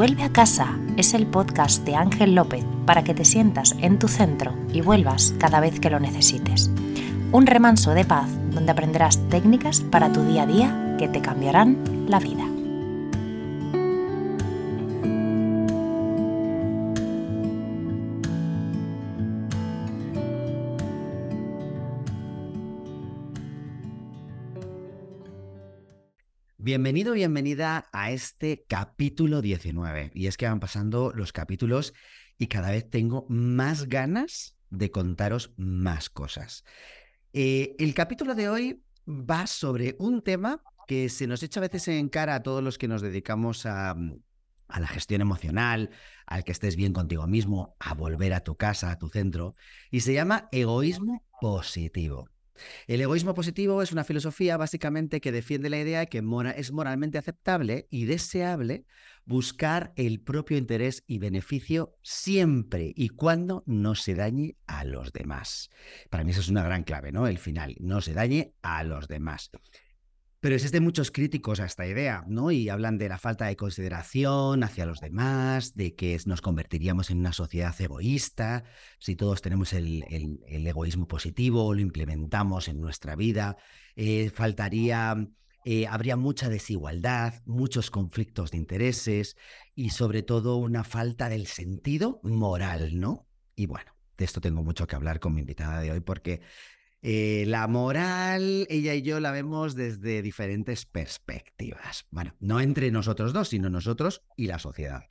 Vuelve a casa es el podcast de Ángel López para que te sientas en tu centro y vuelvas cada vez que lo necesites. Un remanso de paz donde aprenderás técnicas para tu día a día que te cambiarán la vida. Bienvenido, bienvenida a este capítulo 19. Y es que van pasando los capítulos y cada vez tengo más ganas de contaros más cosas. Eh, el capítulo de hoy va sobre un tema que se nos echa a veces en cara a todos los que nos dedicamos a, a la gestión emocional, al que estés bien contigo mismo, a volver a tu casa, a tu centro, y se llama egoísmo positivo. El egoísmo positivo es una filosofía básicamente que defiende la idea de que es moralmente aceptable y deseable buscar el propio interés y beneficio siempre y cuando no se dañe a los demás. Para mí eso es una gran clave, ¿no? El final, no se dañe a los demás. Pero existen muchos críticos a esta idea, ¿no? Y hablan de la falta de consideración hacia los demás, de que nos convertiríamos en una sociedad egoísta, si todos tenemos el, egoísmo positivo lo implementamos en nuestra vida. Eh, faltaría, eh, habría mucha desigualdad, muchos conflictos de intereses y sobre todo una falta del sentido moral, ¿no? Y bueno, de esto tengo mucho que hablar con mi invitada de hoy porque eh, la moral, ella y yo la vemos desde diferentes perspectivas. Bueno, no entre nosotros dos, sino nosotros y la sociedad.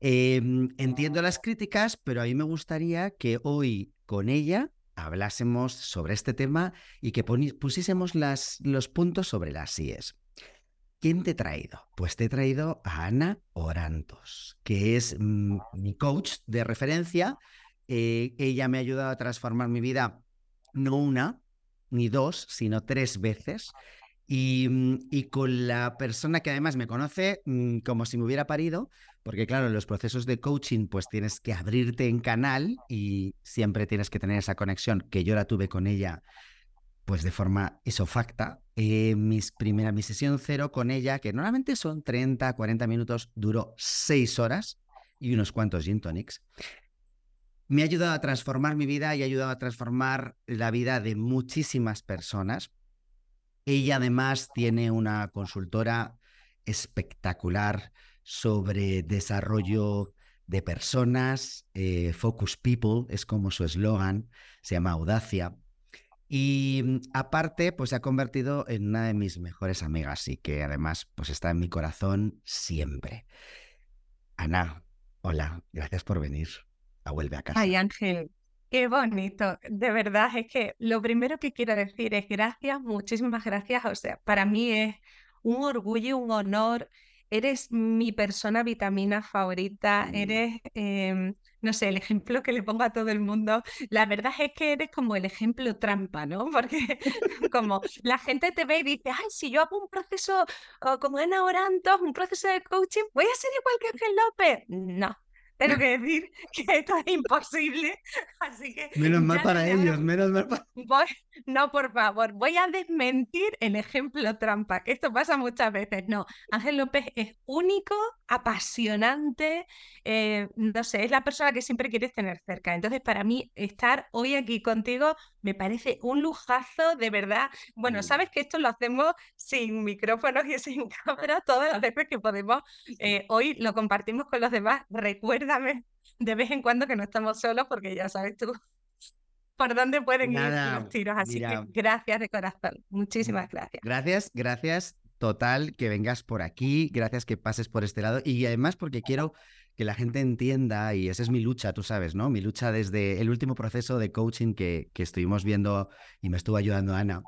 Em, entiendo las críticas, pero a mí me gustaría que hoy con ella hablásemos sobre este tema y que pusiésemos los puntos sobre las IES. ¿Quién te he traído? Pues te he traído a Ana Orantos, que es mm, mi coach de referencia. Eh, ella me ha ayudado a transformar mi vida no una ni dos, sino tres veces. Y, mm, con la persona que además me conoce mm, como si me hubiera parido, porque claro, en los procesos de coaching pues tienes que abrirte en canal y siempre tienes que tener esa conexión que yo la tuve con ella pues de forma isofacta. Eh, mis primera, mi sesión cero con ella, que normalmente son 30, 40 minutos, duró seis horas y unos cuantos gin tonics me ha ayudado a transformar mi vida y ha ayudado a transformar la vida de muchísimas personas. Ella además tiene una consultora espectacular sobre desarrollo de personas, eh, Focus People es como su eslogan, se llama Audacia. Y mm, aparte, pues se ha convertido en una de mis mejores amigas y que además pues está en mi corazón siempre. Ana, hola, gracias por venir vuelve a casa. Ay, Ángel, qué bonito. De verdad, es que lo primero que quiero decir es gracias, muchísimas gracias. O sea, para mí es un orgullo, un honor. Eres mi persona vitamina favorita, mm. eres, em, no sé, el ejemplo que le pongo a todo el mundo. La verdad es que eres como el ejemplo trampa, ¿no? Porque como la gente te ve y dice, ay, si yo hago un proceso como Ana Orantos, un proceso de coaching, voy a ser igual que Ángel López. No, tengo que decir que esto es imposible. Así que. Menos mal para ellos, menos mal para. no, por favor, voy a desmentir el ejemplo trampa, que esto pasa muchas veces. No, Ángel López es único, apasionante, eh, no sé, es la persona que siempre quieres tener cerca. Entonces, para mí, estar hoy aquí contigo me parece un lujazo, de verdad. Bueno, sabes que esto lo hacemos sin micrófonos y sin cámara todas las veces que podemos. Eh, hoy lo compartimos con los demás. Recuerda de vez en cuando que no estamos solos porque ya sabes tú por dónde pueden ir los tiros. Así que gracias de corazón. Muchísimas gracias. Gracias, gracias. Total, que vengas por aquí, gracias que pases por este lado y además porque quiero que la gente entienda, y esa es mi lucha, tú sabes, ¿no? Mi lucha desde el último proceso de coaching que, que estuvimos viendo y me estuvo ayudando Ana.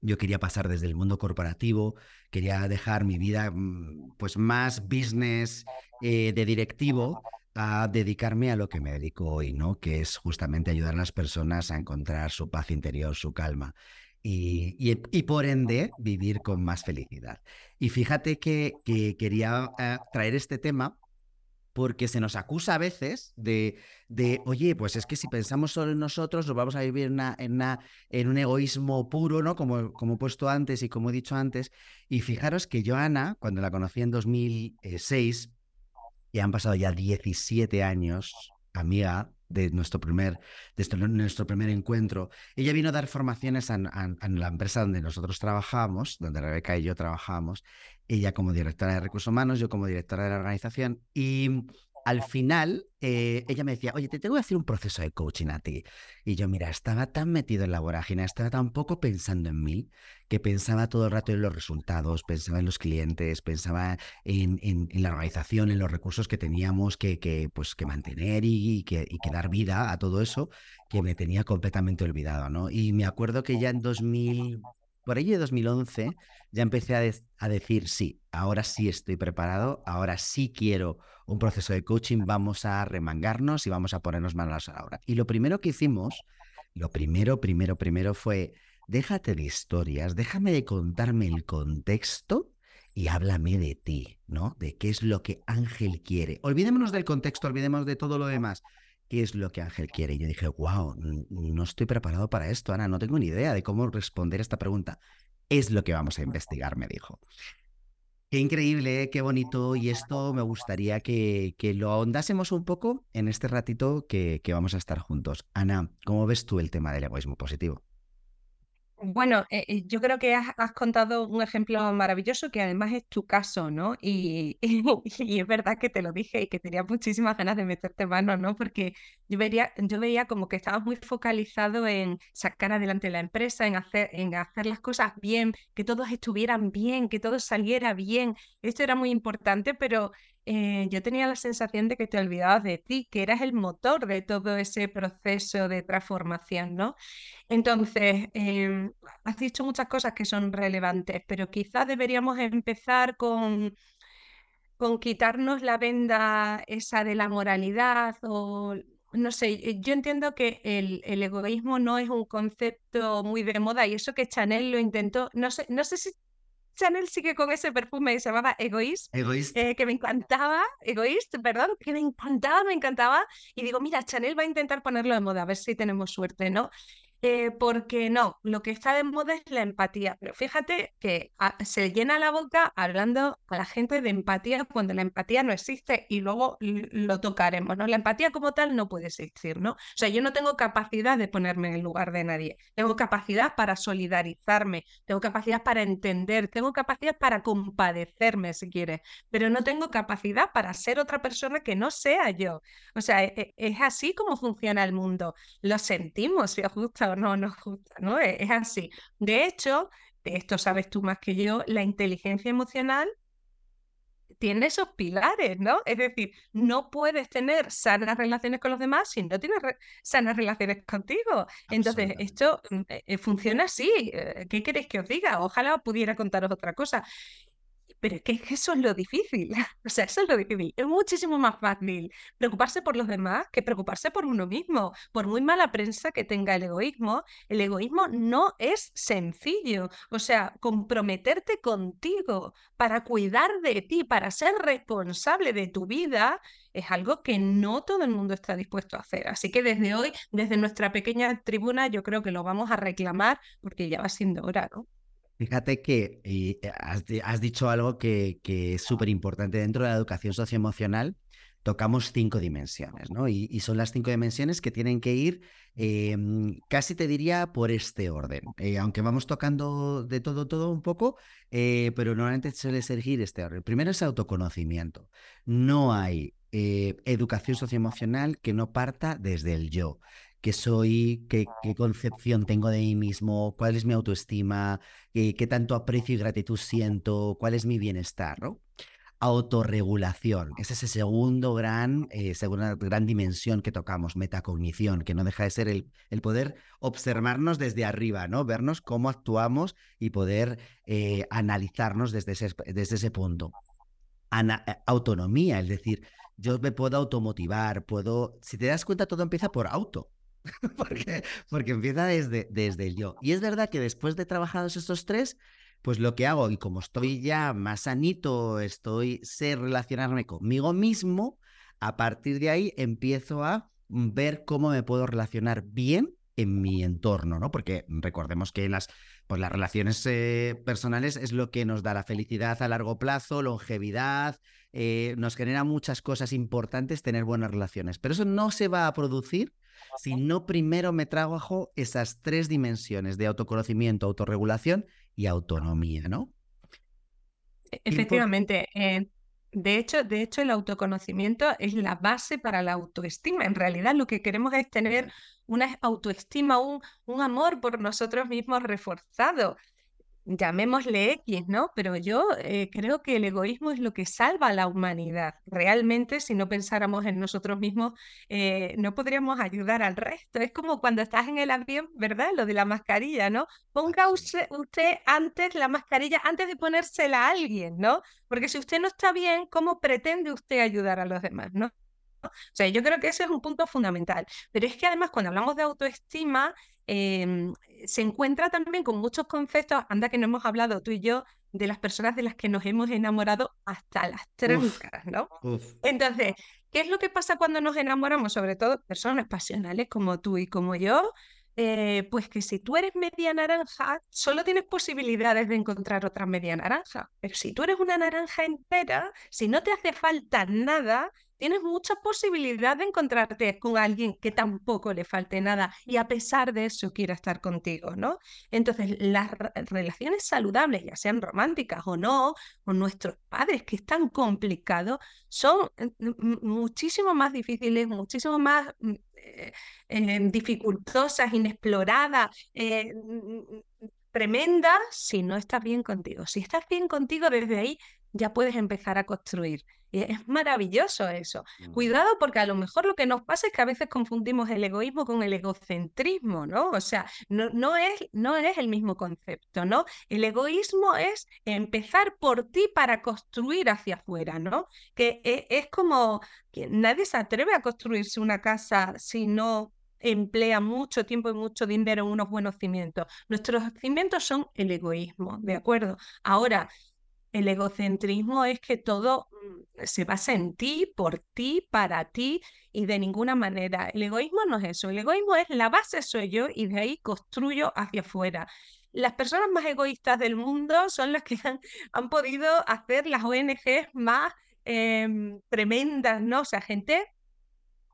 Yo quería pasar desde el mundo corporativo, quería dejar mi vida mm, pues más business eh, de directivo a dedicarme a lo que me dedico hoy, ¿no? Que es justamente ayudar a las personas a encontrar su paz interior, su calma. Y, y, por ende vivir con más felicidad. Y fíjate que, que quería eh, traer este tema porque se nos acusa a veces de, de, oye, pues es que si pensamos solo en nosotros, nos vamos a vivir en, en, en un egoísmo puro, ¿no? Como, como he puesto antes y como he dicho antes. Y fijaros que Joana, cuando la conocí en 2006, y han pasado ya 17 años, amiga, de nuestro primer, de nuestro primer encuentro. Ella vino a dar formaciones a, la empresa donde nosotros trabajamos, donde Rebeca y yo trabajamos, ella como directora de recursos humanos, yo como directora de la organización, y al final, eh, ella me decía, oye, te tengo que hacer un proceso de coaching a ti. Y yo, mira, estaba tan metido en la vorágine, estaba tan poco pensando en mí, que pensaba todo el rato en los resultados, pensaba en los clientes, pensaba en, la organización, en los recursos que teníamos que, pues, que mantener y, que, y que dar vida a todo eso, que me tenía completamente olvidado, ¿no? Y me acuerdo que ya en 2000, por ahí de 2011 ya empecé a, decir, sí, ahora sí estoy preparado, ahora sí quiero un proceso de coaching, vamos a remangarnos y vamos a ponernos manos a la obra. Y lo primero que hicimos, lo primero, primero, primero fue, déjate de historias, déjame de contarme el contexto y háblame de ti, ¿no? De qué es lo que Ángel quiere. Olvidémonos del contexto, olvidemos de todo lo demás qué es lo que Ángel quiere. Y yo dije, wow, no estoy preparado para esto, Ana, no tengo ni idea de cómo responder esta pregunta. Es lo que vamos a investigar, me dijo. Qué increíble, qué bonito. Y esto me gustaría que, que, lo ahondásemos un poco en este ratito que, que vamos a estar juntos. Ana, ¿cómo ves tú el tema del egoísmo positivo? Bueno, eh, eh, yo creo que has, contado un ejemplo maravilloso que además es tu caso, ¿no? Y, y, es verdad que te lo dije y que tenía muchísimas ganas de meterte mano, ¿no? Porque yo veía, yo veía como que estabas muy focalizado en sacar adelante la empresa, en hacer, en hacer las cosas bien, que todos estuvieran bien, que todo saliera bien. Esto era muy importante, pero eh, yo tenía la sensación de que te olvidabas de ti, que eras el motor de todo ese proceso de transformación, ¿no? Entonces, em, has dicho muchas cosas que son relevantes, pero quizás deberíamos empezar con, con quitarnos la venda esa de la moralidad o no sé, eh, yo entiendo que el, el, egoísmo no es un concepto muy de moda y eso que Chanel lo intentó, no sé, no sé si Chanel sigue con ese perfume que se llamaba Egoist, eh, que me encantaba, Egoist, perdón, que me encantaba, me encantaba. Y digo, mira, Chanel va a intentar ponerlo de moda, a ver si tenemos suerte, ¿no? Eh, porque no, lo que está de moda es la empatía. Pero fíjate que ah, se llena la boca hablando a la gente de empatía cuando la empatía no existe y luego lo tocaremos, ¿no? La empatía como tal no puede existir, ¿no? O sea, yo no tengo capacidad de ponerme en el lugar de nadie. Tengo capacidad para solidarizarme, tengo capacidad para entender, tengo capacidad para compadecerme, si quieres, pero no tengo capacidad para ser otra persona que no sea yo. O sea, e, e, es, así como funciona el mundo. Lo sentimos, si os gusta no nos gusta, ¿no? Es, es así. De hecho, de esto sabes tú más que yo, la inteligencia emocional tiene esos pilares, ¿no? Es decir, no puedes tener sanas relaciones con los demás si no tienes sanas relaciones contigo. Entonces, esto mm, eh, eh, funciona así. Eh, ¿Qué queréis que os diga? Ojalá pudiera contaros otra cosa. Pero es que eso es lo difícil. O sea, eso es lo difícil. Es muchísimo más fácil preocuparse por los demás que preocuparse por uno mismo. Por muy mala prensa que tenga el egoísmo, el egoísmo no es sencillo. O sea, comprometerte contigo para cuidar de ti, para ser responsable de tu vida, es algo que no todo el mundo está dispuesto a hacer. Así que desde hoy, desde nuestra pequeña tribuna, yo creo que lo vamos a reclamar porque ya va siendo hora, ¿no? Fíjate que eh, has, dicho algo que, es súper importante dentro de la educación socioemocional. Tocamos cinco dimensiones, ¿no? Y, son las cinco dimensiones que tienen que ir, em, casi te diría, por este orden. Eh, aunque vamos tocando de todo, todo un poco, eh, pero normalmente suele seguir este orden. Primero es autoconocimiento. No hay educación socioemocional que no parta desde el yo qué soy, qué, concepción tengo de mí mismo, cuál es mi autoestima, qué, tanto aprecio y gratitud siento, cuál es mi bienestar, ¿no? Autorregulación, es ese segundo gran, eh, segunda gran dimensión que tocamos, metacognición, que no deja de ser el, poder observarnos desde arriba, ¿no? Vernos cómo actuamos y poder eh, analizarnos desde ese, desde ese punto. Eh, autonomía, es decir, yo me puedo automotivar, puedo, si te das cuenta, todo empieza por auto. porque, porque empieza desde, desde el yo. Y es verdad que después de trabajados estos tres, pues lo que hago, y como estoy ya más sanito, estoy, sé relacionarme conmigo mismo, a partir de ahí empiezo a ver cómo me puedo relacionar bien en mi entorno, ¿no? Porque recordemos que las pues las relaciones eh, personales es lo que nos da la felicidad a largo plazo, longevidad, eh, nos genera muchas cosas importantes tener buenas relaciones, pero eso no se va a producir si no primero me trabajo esas tres dimensiones de autoconocimiento, autorregulación y autonomía, ¿no? E, efectivamente. Eh, de hecho, de hecho, el autoconocimiento es la base para la autoestima. En realidad, lo que queremos es tener una autoestima, un, un amor por nosotros mismos reforzado llamémosle X, ¿no? Pero yo eh, creo que el egoísmo es lo que salva a la humanidad. Realmente, si no pensáramos en nosotros mismos, eh, no podríamos ayudar al resto. Es como cuando estás en el avión, ¿verdad? Lo de la mascarilla, ¿no? Ponga usted, usted antes la mascarilla, antes de ponérsela a alguien, ¿no? Porque si usted no está bien, ¿cómo pretende usted ayudar a los demás, ¿no? O sea, yo creo que ese es un punto fundamental. Pero es que además cuando hablamos de autoestima, Em, se encuentra también con muchos conceptos, anda que no hemos hablado tú y yo, de las personas de las que nos hemos enamorado hasta las trancas, ¿no? Entonces, ¿qué es lo que pasa cuando nos enamoramos? Sobre todo personas pasionales como tú y como yo, eh, pues que si tú eres media naranja, solo tienes posibilidades de encontrar otra media naranja. Pero si tú eres una naranja entera, si no te hace falta nada, tienes mucha posibilidad de encontrarte con alguien que tampoco le falte nada y a pesar de eso quiera estar contigo, ¿no? Entonces, las relaciones saludables, ya sean románticas o no, con nuestros padres, que es tan complicado, son eh, muchísimo más difíciles, muchísimo más mm, eh, eh, dificultosas, inexploradas, tremendas, si no estás bien contigo. Si estás bien contigo, desde ahí ya puedes empezar a construir. Y es maravilloso eso. Mm. Cuidado porque a lo mejor lo que nos pasa es que a veces confundimos el egoísmo con el egocentrismo, ¿no? O sea, no, no, es, no es el mismo concepto, ¿no? El egoísmo es empezar por ti para construir hacia afuera, ¿no? Que es, es como que nadie se atreve a construirse una casa si no emplea mucho tiempo y mucho dinero en unos buenos cimientos. Nuestros cimientos son el egoísmo, ¿de acuerdo? Ahora, el egocentrismo es que todo mm, se basa en ti, por ti, para ti y de ninguna manera. El egoísmo no es eso. El egoísmo es la base soy yo y de ahí construyo hacia afuera. Las personas más egoístas del mundo son las que han, podido hacer las ONGs más em, tremendas, ¿no? O sea, gente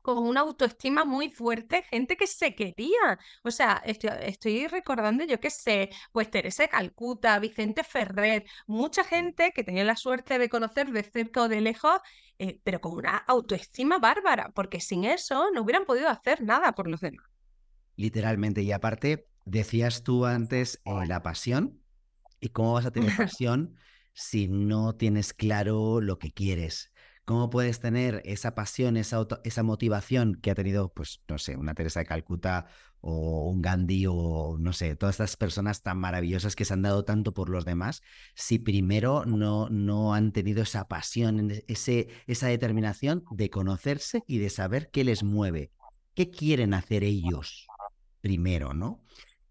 con una autoestima muy fuerte, gente que se quería. O sea, estoy, recordando, yo qué sé, pues Teresa Calcuta, Vicente Ferrer, mucha gente que tenía la suerte de conocer de cerca o de lejos, eh, pero con una autoestima bárbara, porque sin eso no hubieran podido hacer nada por los demás. Literalmente, y aparte, decías tú antes eh, la pasión, ¿y cómo vas a tener pasión si no tienes claro lo que quieres? ¿Cómo puedes tener esa pasión, esa, motivación que ha tenido, pues, no sé, una Teresa de Calcuta o un Gandhi o, no sé, todas estas personas tan maravillosas que se han dado tanto por los demás, si primero no, no han tenido esa pasión, ese, esa determinación de conocerse y de saber qué les mueve, qué quieren hacer ellos primero, ¿no?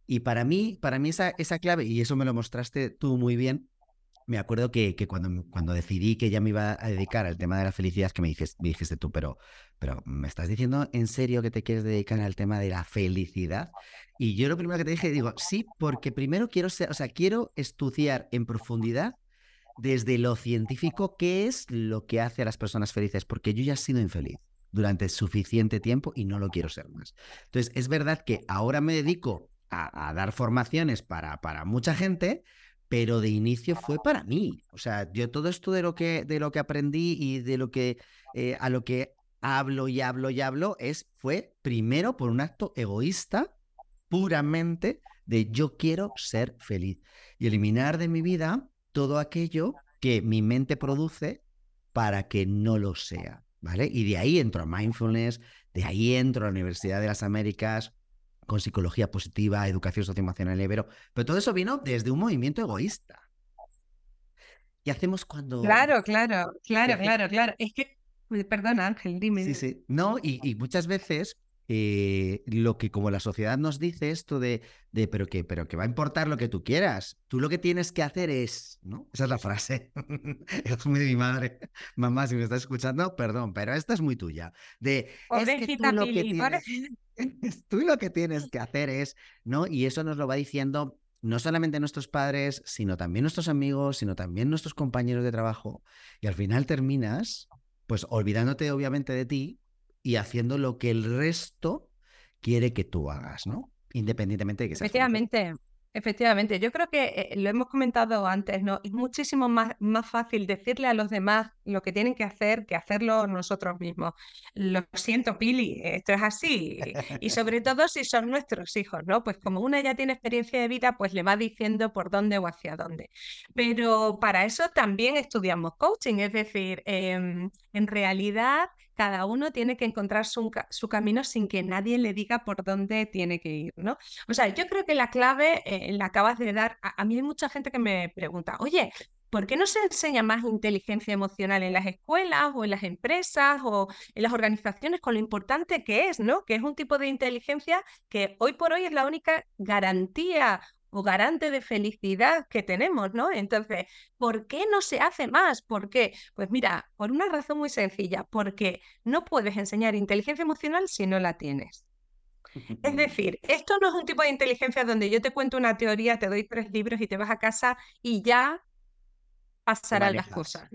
Y para mí, para mí esa clave, y eso me lo mostraste tú muy bien, me acuerdo que, que, cuando, cuando decidí que ya me iba a dedicar al tema de la felicidad, que me dijiste, me dijiste tú, pero, pero ¿me estás diciendo en serio que te quieres dedicar al tema de la felicidad? Y yo lo primero que te dije, digo, sí, porque primero quiero ser, o sea, quiero estudiar en profundidad desde lo científico qué es lo que hace a las personas felices, porque yo ya he sido infeliz durante suficiente tiempo y no lo quiero ser más. Entonces, es verdad que ahora me dedico a, a dar formaciones para, para mucha gente, pero de inicio fue para mí. O sea, yo todo esto de lo que, de lo que aprendí y de lo que eh, a lo que hablo y hablo y hablo es, fue primero por un acto egoísta, puramente de yo quiero ser feliz y eliminar de mi vida todo aquello que mi mente produce para que no lo sea, ¿vale? Y de ahí entro a mindfulness, de ahí entro a la Universidad de las Américas, con psicología positiva, educación socioemocional y pero, pero todo eso vino desde un movimiento egoísta. ¿Qué hacemos cuando... Claro, claro, claro, claro, claro. Es que, perdona Ángel, dime. Sí, sí. No, y, y muchas veces eh, lo que como la sociedad nos dice esto de, de pero que pero que va a importar lo que tú quieras. Tú lo que tienes que hacer es, ¿no? Esa es la frase. es muy de mi madre. Mamá, si me estás escuchando, perdón, pero esta es muy tuya. De es que tú lo que tienes, tú lo que tienes que hacer es, ¿no? Y eso nos lo va diciendo no solamente nuestros padres, sino también nuestros amigos, sino también nuestros compañeros de trabajo. Y al final terminas, pues olvidándote obviamente de ti y haciendo lo que el resto quiere que tú hagas, ¿no? Independientemente de que seas. Efectivamente. Efectivamente, yo creo que eh, lo hemos comentado antes, ¿no? Es muchísimo más, más fácil decirle a los demás lo que tienen que hacer que hacerlo nosotros mismos. Lo siento, Pili, esto es así. Y sobre todo si son nuestros hijos, ¿no? Pues como una ya tiene experiencia de vida, pues le va diciendo por dónde o hacia dónde. Pero para eso también estudiamos coaching, es decir, em, en realidad cada uno tiene que encontrar su, camino sin que nadie le diga por dónde tiene que ir, ¿no? O sea, yo creo que la clave eh, la acabas de dar. A, mí hay mucha gente que me pregunta, oye, ¿por qué no se enseña más inteligencia emocional en las escuelas o en las empresas o en las organizaciones con lo importante que es, ¿no? Que es un tipo de inteligencia que hoy por hoy es la única garantía o garante de felicidad que tenemos, ¿no? Entonces, ¿por qué no se hace más? ¿Por qué? Pues mira, por una razón muy sencilla, porque no puedes enseñar inteligencia emocional si no la tienes. Es decir, esto no es un tipo de inteligencia donde yo te cuento una teoría, te doy tres libros y te vas a casa y ya pasarán las cosas.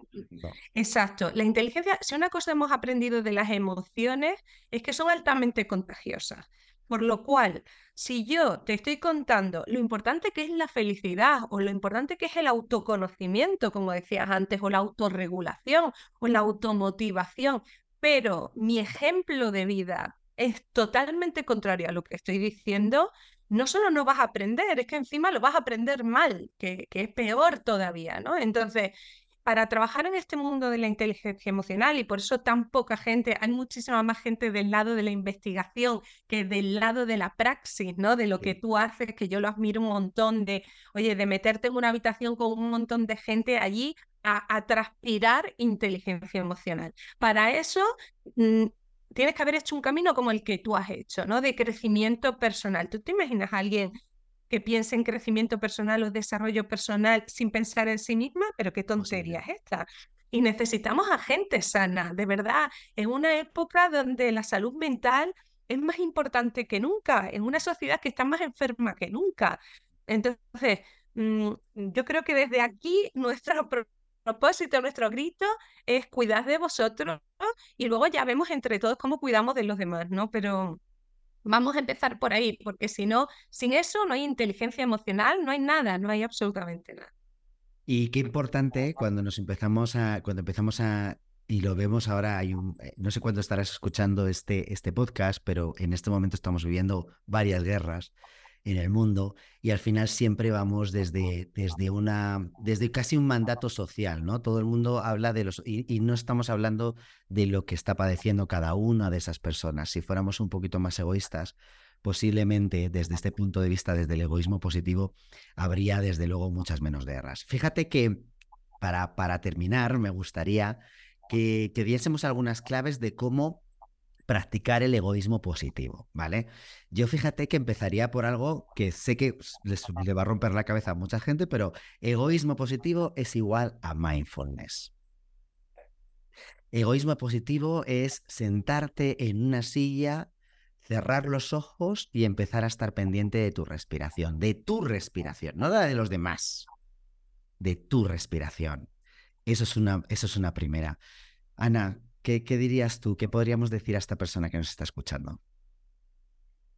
Exacto. La inteligencia, si una cosa hemos aprendido de las emociones, es que son altamente contagiosas. Por lo cual, si yo te estoy contando lo importante que es la felicidad o lo importante que es el autoconocimiento, como decías antes, o la autorregulación o la automotivación, pero mi ejemplo de vida es totalmente contrario a lo que estoy diciendo, no solo no vas a aprender, es que encima lo vas a aprender mal, que, que es peor todavía, ¿no? Entonces, para trabajar en este mundo de la inteligencia emocional y por eso tan poca gente, hay muchísima más gente del lado de la investigación que del lado de la praxis, ¿no? De lo que tú haces, que yo lo admiro un montón de, oye, de meterte en una habitación con un montón de gente allí a, transpirar inteligencia emocional. Para eso mm, tienes que haber hecho un camino como el que tú has hecho, ¿no? De crecimiento personal. ¿Tú te imaginas a alguien que piense en crecimiento personal o desarrollo personal sin pensar en sí misma, pero qué tontería es esta. Y necesitamos a gente sana, de verdad, en una época donde la salud mental es más importante que nunca, en una sociedad que está más enferma que nunca. Entonces, mm, yo creo que desde aquí nuestro propósito, nuestro grito es cuidar de vosotros y luego ya vemos entre todos cómo cuidamos de los demás, ¿no? Pero Vamos a empezar por ahí, porque si no, sin eso no hay inteligencia emocional, no hay nada, no hay absolutamente nada. Y qué importante cuando nos empezamos a, cuando empezamos a, y lo vemos ahora, hay un, eh, no sé cuándo estarás escuchando este, este podcast, pero en este momento estamos viviendo varias guerras en el mundo y al final siempre vamos desde, desde, una, desde casi un mandato social, ¿no? Todo el mundo habla de los... Y, no estamos hablando de lo que está padeciendo cada una de esas personas. Si fuéramos un poquito más egoístas, posiblemente desde este punto de vista, desde el egoísmo positivo, habría desde luego muchas menos guerras. Fíjate que para, para terminar, me gustaría que, que diésemos algunas claves de cómo practicar el egoísmo positivo, ¿vale? Yo fíjate que empezaría por algo que sé que les, le va a romper la cabeza a mucha gente, pero egoísmo positivo es igual a mindfulness. Egoísmo positivo es sentarte en una silla, cerrar los ojos y empezar a estar pendiente de tu respiración, de tu respiración, no de los demás, de tu respiración. Eso es una, eso es una primera. Ana, ¿Qué, dirías tú? ¿Qué podríamos decir a esta persona que nos está escuchando?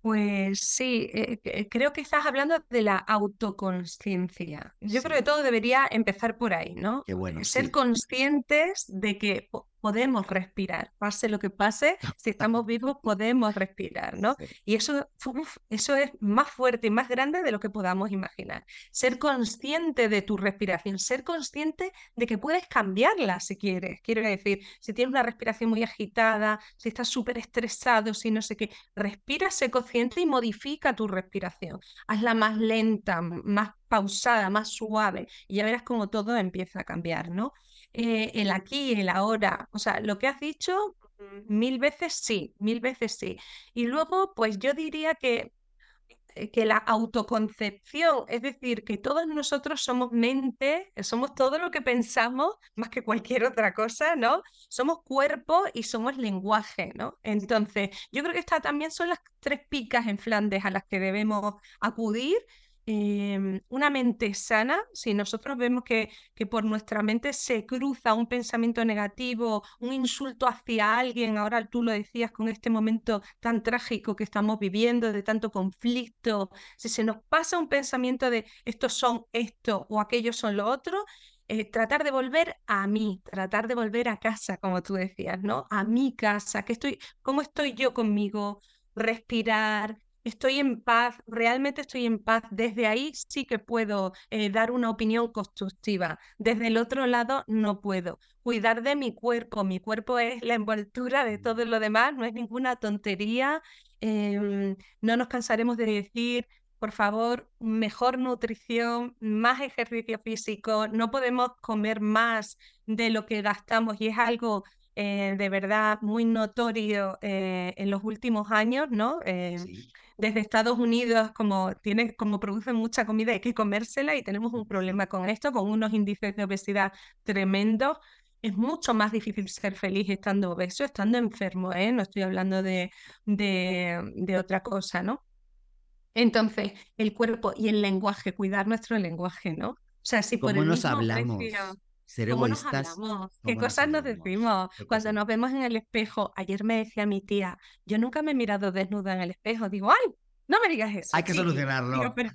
Pues sí, eh, creo que estás hablando de la autoconsciencia. Yo creo que todo debería empezar por ahí, ¿no? Qué bueno, Ser conscientes de que podemos respirar, pase lo que pase, si estamos vivos podemos respirar, ¿no? Y eso, eso es más fuerte y más grande de lo que podamos imaginar. Ser consciente de tu respiración, ser consciente de que puedes cambiarla si quieres. Quiero decir, si tienes una respiración muy agitada, si estás súper estresado, si no sé qué, respira, sé consciente y modifica tu respiración. Hazla más lenta, más pausada, más suave, y ya verás cómo todo empieza a cambiar, ¿no? Eh, el aquí, el ahora. O sea, lo que has dicho, mil veces sí, mil veces sí. Y luego, pues yo diría que, eh, que la autoconcepción, es decir, que todos nosotros somos mente, somos todo lo que pensamos más que cualquier otra cosa, ¿no? Somos cuerpo y somos lenguaje, ¿no? Entonces, yo creo que estas también son las tres picas en Flandes a las que debemos acudir em, una mente sana, si nosotros vemos que, que por nuestra mente se cruza un pensamiento negativo, un insulto hacia alguien, ahora tú lo decías con este momento tan trágico que estamos viviendo, de tanto conflicto, si se nos pasa un pensamiento de estos son esto o aquellos son lo otro, eh, tratar de volver a mí, tratar de volver a casa, como tú decías, ¿no? A mi casa, que estoy, ¿cómo estoy yo conmigo? Respirar, estoy en paz, realmente estoy en paz. Desde ahí sí que puedo eh, dar una opinión constructiva. Desde el otro lado no puedo. Cuidar de mi cuerpo. Mi cuerpo es la envoltura de todo lo demás, no es ninguna tontería. Em, no nos cansaremos de decir por favor, mejor nutrición, más ejercicio físico, no podemos comer más de lo que gastamos y es algo eh, de verdad muy notorio eh, en los últimos años, ¿no? Eh, desde Estados Unidos, como, tiene, como producen mucha comida, hay que comérsela y tenemos un problema con esto, con unos índices de obesidad tremendos. Es mucho más difícil ser feliz estando obeso, estando enfermo, ¿eh? No estoy hablando de, de, de otra cosa, ¿no? Entonces, el cuerpo y el lenguaje, cuidar nuestro lenguaje, ¿no? O sea, si por ¿Cómo nos hablamos? Ser egoístas. ¿Qué cosas nos decimos? Cuando nos vemos en el espejo, ayer me decía mi tía, yo nunca me he mirado desnuda en el espejo. Digo, ay, no me digas eso. Hay que solucionarlo. pero,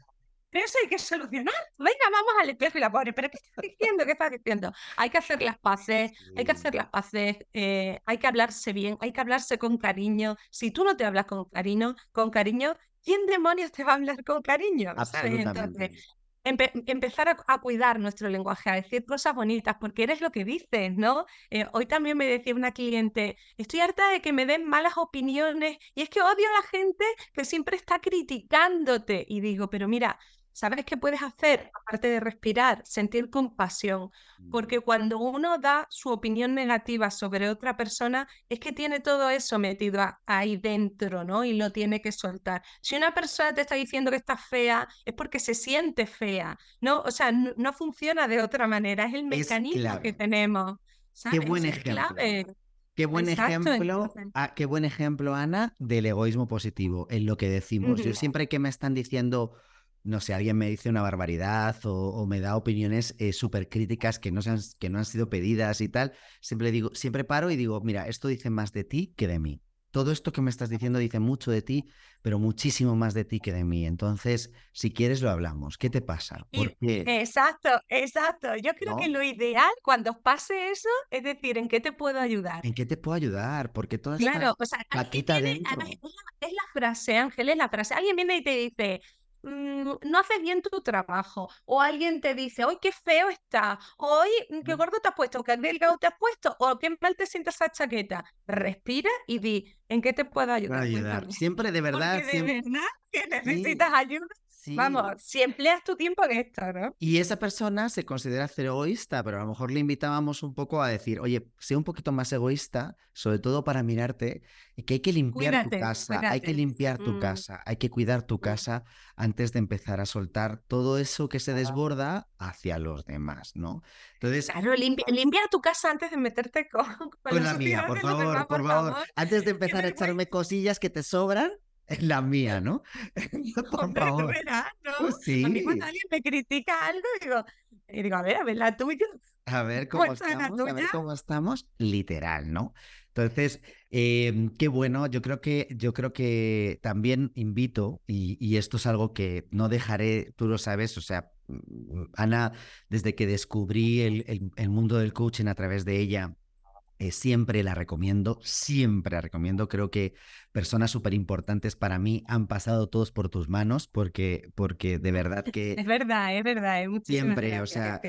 eso hay que solucionar. Venga, vamos al espejo y la pobre, ¿pero qué estás diciendo? ¿Qué estás diciendo? Hay que hacer las paces, hay que hacer las paces, eh, hay que hablarse bien, hay que hablarse con cariño. Si tú no te hablas con cariño, con cariño, ¿quién demonios te va a hablar con cariño? Absolutamente. Empezar a, cuidar nuestro lenguaje, a decir cosas bonitas, porque eres lo que dices, ¿no? Eh, hoy también me decía una cliente, estoy harta de que me den malas opiniones y es que odio a la gente que siempre está criticándote. Y digo, pero mira, ¿Sabes qué puedes hacer? Aparte de respirar, sentir compasión, porque cuando uno da su opinión negativa sobre otra persona, es que tiene todo eso metido ahí dentro, ¿no? Y lo tiene que soltar. Si una persona te está diciendo que estás fea, es porque se siente fea, ¿no? O sea, no, funciona de otra manera, es el mecanismo que tenemos. Qué buen ejemplo. Qué buen ejemplo, ah, qué buen ejemplo, Ana, del egoísmo positivo, en lo que decimos. Yo siempre que me están diciendo no sé, alguien me dice una barbaridad o, me da opiniones eh, súper críticas que no, han, que no han sido pedidas y tal, siempre digo, siempre paro y digo, mira, esto dice más de ti que de mí. Todo esto que me estás diciendo dice mucho de ti, pero muchísimo más de ti que de mí. Entonces, si quieres, lo hablamos. ¿Qué te pasa? Exacto, exacto. Yo creo que lo ideal cuando pase eso es decir, ¿en qué te puedo ayudar? ¿En qué te puedo ayudar? Porque toda claro, o sea, dentro. Es la frase, Ángel, es la frase. Alguien viene y te dice, Mm, no haces bien tu trabajo, o alguien te dice, hoy qué feo está, hoy mm, qué gordo te has puesto, qué delgado te has puesto, o qué mal te sientes esa chaqueta. Respira y di, ¿en qué te puedo ayudar? Siempre, de verdad. de verdad que necesitas ayuda, Vamos, si empleas tu tiempo en esto, ¿no? Y esa persona se considera ser egoísta, pero a lo mejor le invitábamos un poco a decir, oye, sé un poquito más egoísta, sobre todo para mirarte, y que hay que limpiar tu casa, hay que limpiar tu mm. casa, hay que cuidar tu mm. casa antes de empezar a soltar todo eso que se desborda hacia los demás, ¿no? Entonces, claro, limpia, tu casa antes de meterte con, con, la mía, por favor, por, favor. Antes de empezar a echarme cosillas que te sobran, es la mía, ¿no? Por favor. ¿no? Sí. A mí cuando alguien me critica algo, digo, y digo, a ver, a ver la tuya. A ver cómo estamos, a ver cómo estamos, literal, ¿no? Entonces, em, qué bueno, yo creo que, yo creo que también invito, y, y, esto es algo que no dejaré, tú lo sabes, o sea, mm, Ana, desde que descubrí el, el, el mundo del coaching a través de ella, eh, siempre la recomiendo, siempre la recomiendo. Creo que personas súper importantes para mí han pasado todos por tus manos porque, porque de verdad que... Es verdad, es verdad. siempre, o sea...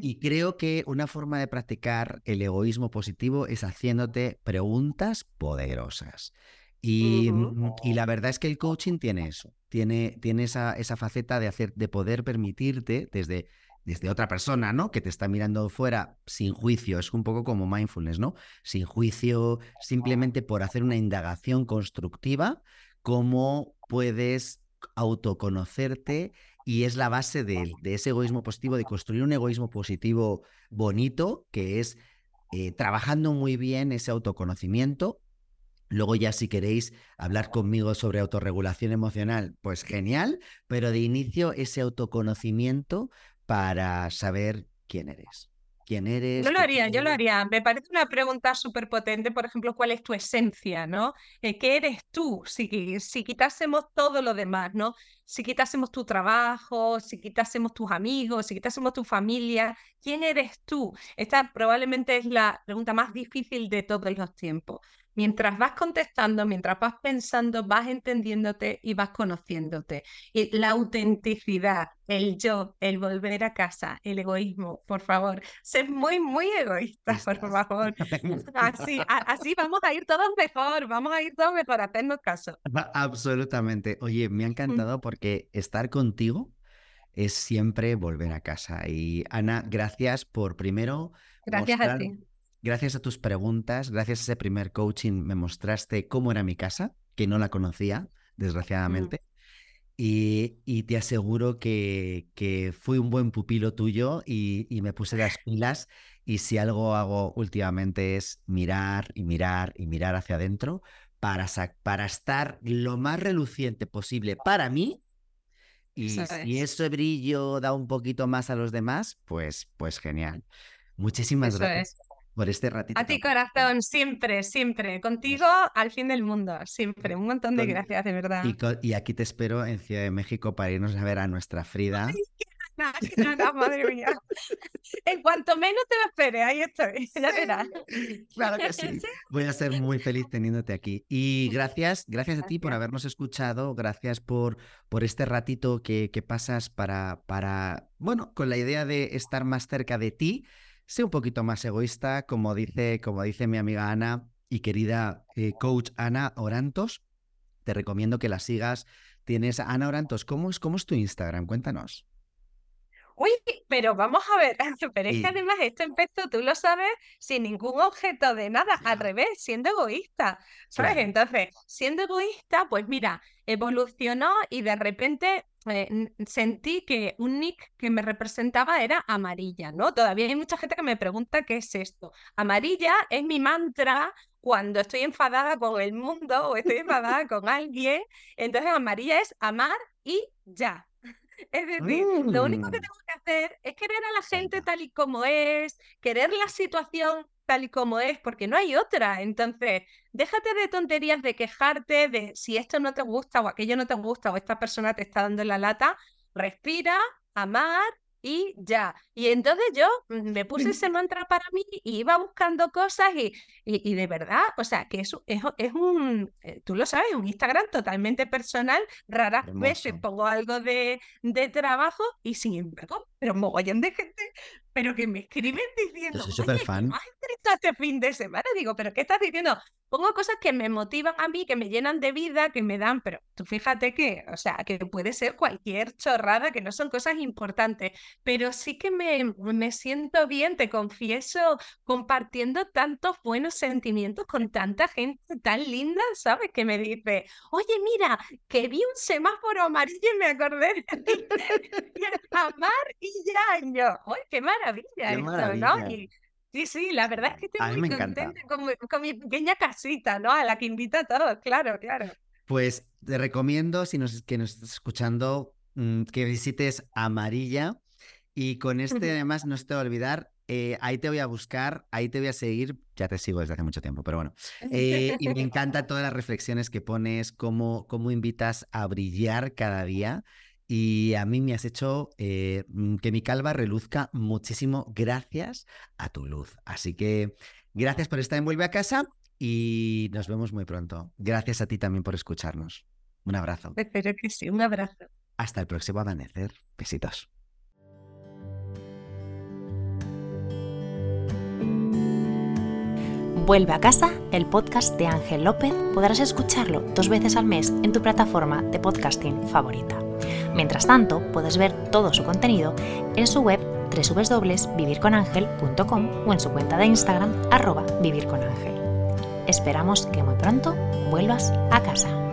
Y creo que una forma de practicar el egoísmo positivo es haciéndote preguntas poderosas. Y, mm, y, la verdad es que el coaching tiene eso, tiene, tiene esa, esa faceta de, hacer, de poder permitirte desde desde otra persona, ¿no? Que te está mirando fuera sin juicio, es un poco como mindfulness, ¿no? Sin juicio, simplemente por hacer una indagación constructiva, cómo puedes autoconocerte y es la base de, ese egoísmo positivo, de construir un egoísmo positivo bonito, que es eh, trabajando muy bien ese autoconocimiento, Luego ya si queréis hablar conmigo sobre autorregulación emocional, pues genial, pero de inicio ese autoconocimiento para saber quién eres. ¿Quién eres? Yo lo haría, yo lo haría. Me parece una pregunta súper potente, por ejemplo, ¿cuál es tu esencia, no? Eh, ¿Qué eres tú? Si, si quitásemos todo lo demás, ¿no? Si quitásemos tu trabajo, si quitásemos tus amigos, si quitásemos tu familia, ¿quién eres tú? Esta probablemente es la pregunta más difícil de todos los tiempos mientras vas contestando, mientras vas pensando, vas entendiéndote y vas conociéndote. Y la autenticidad, el yo, el volver a casa, el egoísmo, por favor, ser muy, muy egoísta, por favor. Así, así vamos a ir todos mejor, vamos a ir todos mejor, hacernos caso. Absolutamente. Oye, me ha encantado porque estar contigo es siempre volver a casa. Y Ana, gracias por primero. Gracias a ti gracias a tus preguntas, gracias a ese primer coaching, me mostraste cómo era mi casa, que no la conocía, mm. desgraciadamente. Y, te aseguro que, que, fui un buen pupilo tuyo y, me puse las pilas. Y si algo hago últimamente es mirar y mirar y mirar hacia adentro para, para estar lo más reluciente posible para mí. Y si ese brillo da un poquito más a los demás, pues, pues genial. Muchísimas gracias por este ratito. A ti, corazón, siempre, siempre. Contigo al fin del mundo, siempre. Un montón de gracias, de verdad. Y, aquí te espero en Ciudad de México para irnos a ver a nuestra Frida. madre mía. En cuanto menos te lo esperes, ahí estoy, ya verás. Claro que sí. Voy a ser muy feliz teniéndote aquí. Y gracias, gracias a ti por habernos escuchado, gracias por, por este ratito que, que pasas para, para, bueno, con la idea de estar más cerca de ti sé un poquito más egoísta, como dice, como dice mi amiga Ana y querida eh, coach Ana Orantos. Te recomiendo que la sigas. Tienes Ana Orantos. ¿Cómo es, cómo es tu Instagram? Cuéntanos. Uy, pero vamos a ver, pero es que además esto empezó, tú lo sabes, sin ningún objeto de nada, al revés, siendo egoísta, ¿sabes? Entonces, siendo egoísta, pues mira, evolucionó y de repente eh, sentí que un nick que me representaba era amarilla, ¿no? Todavía hay mucha gente que me pregunta qué es esto. Amarilla es mi mantra cuando estoy enfadada con el mundo o estoy enfadada con alguien. Entonces, amarilla es amar y ya. Es decir, lo único que mm. tengo que hacer es querer a la gente tal y como es, querer la situación tal y como es, porque no hay otra. Entonces, déjate de tonterías de quejarte de si esto no te gusta o aquello no te gusta o esta persona te está dando la lata. Respira, amar y ya. Y entonces yo mm, me puse ese mantra para mí y iba buscando cosas y, y, de verdad, o sea, que es, es, es, un, eh, tú lo sabes, un Instagram totalmente personal. Raras veces pongo algo de, de trabajo y sin embargo, pero mogollón de gente pero que me escriben diciendo, Yo soy fan. ¿has este fin de semana? Digo, ¿pero qué estás diciendo? Pongo cosas que me motivan a mí, que me llenan de vida, que me dan, pero tú fíjate que, o sea, que puede ser cualquier chorrada, que no son cosas importantes, pero sí que me, me siento bien, te confieso, compartiendo tantos buenos sentimientos con tanta gente tan linda, ¿sabes? Que me dice, oye, mira, que vi un semáforo amarillo y me acordé de amar y ya, yo, ¡ay, qué maravilla! Sí, sí, la verdad es que estoy muy contenta con mi, pequeña casita, ¿no? A la que invita a todos, claro, claro. Pues te recomiendo, si nos, que nos estás escuchando, mm, que visites Amarilla. Y con este, además, no se te va a olvidar, eh, ahí te voy a buscar, ahí te voy a seguir. Ya te sigo desde hace mucho tiempo, pero bueno. Eh, y me encantan todas las reflexiones que pones, cómo, cómo invitas a brillar cada día y a mí me has hecho eh, mm, que mi calva reluzca muchísimo gracias a tu luz. Así que gracias por estar en Vuelve a casa y nos vemos muy pronto. Gracias a ti también por escucharnos. Un abrazo. Espero que sí, un abrazo. Hasta el próximo amanecer. Besitos. Vuelve a casa, el podcast de Ángel López, podrás escucharlo dos veces al mes en tu plataforma de podcasting favorita. Mientras tanto, puedes ver todo su contenido en su web www.vivirconangel.com o en su cuenta de Instagram arroba vivirconangel. Esperamos que muy pronto vuelvas a casa.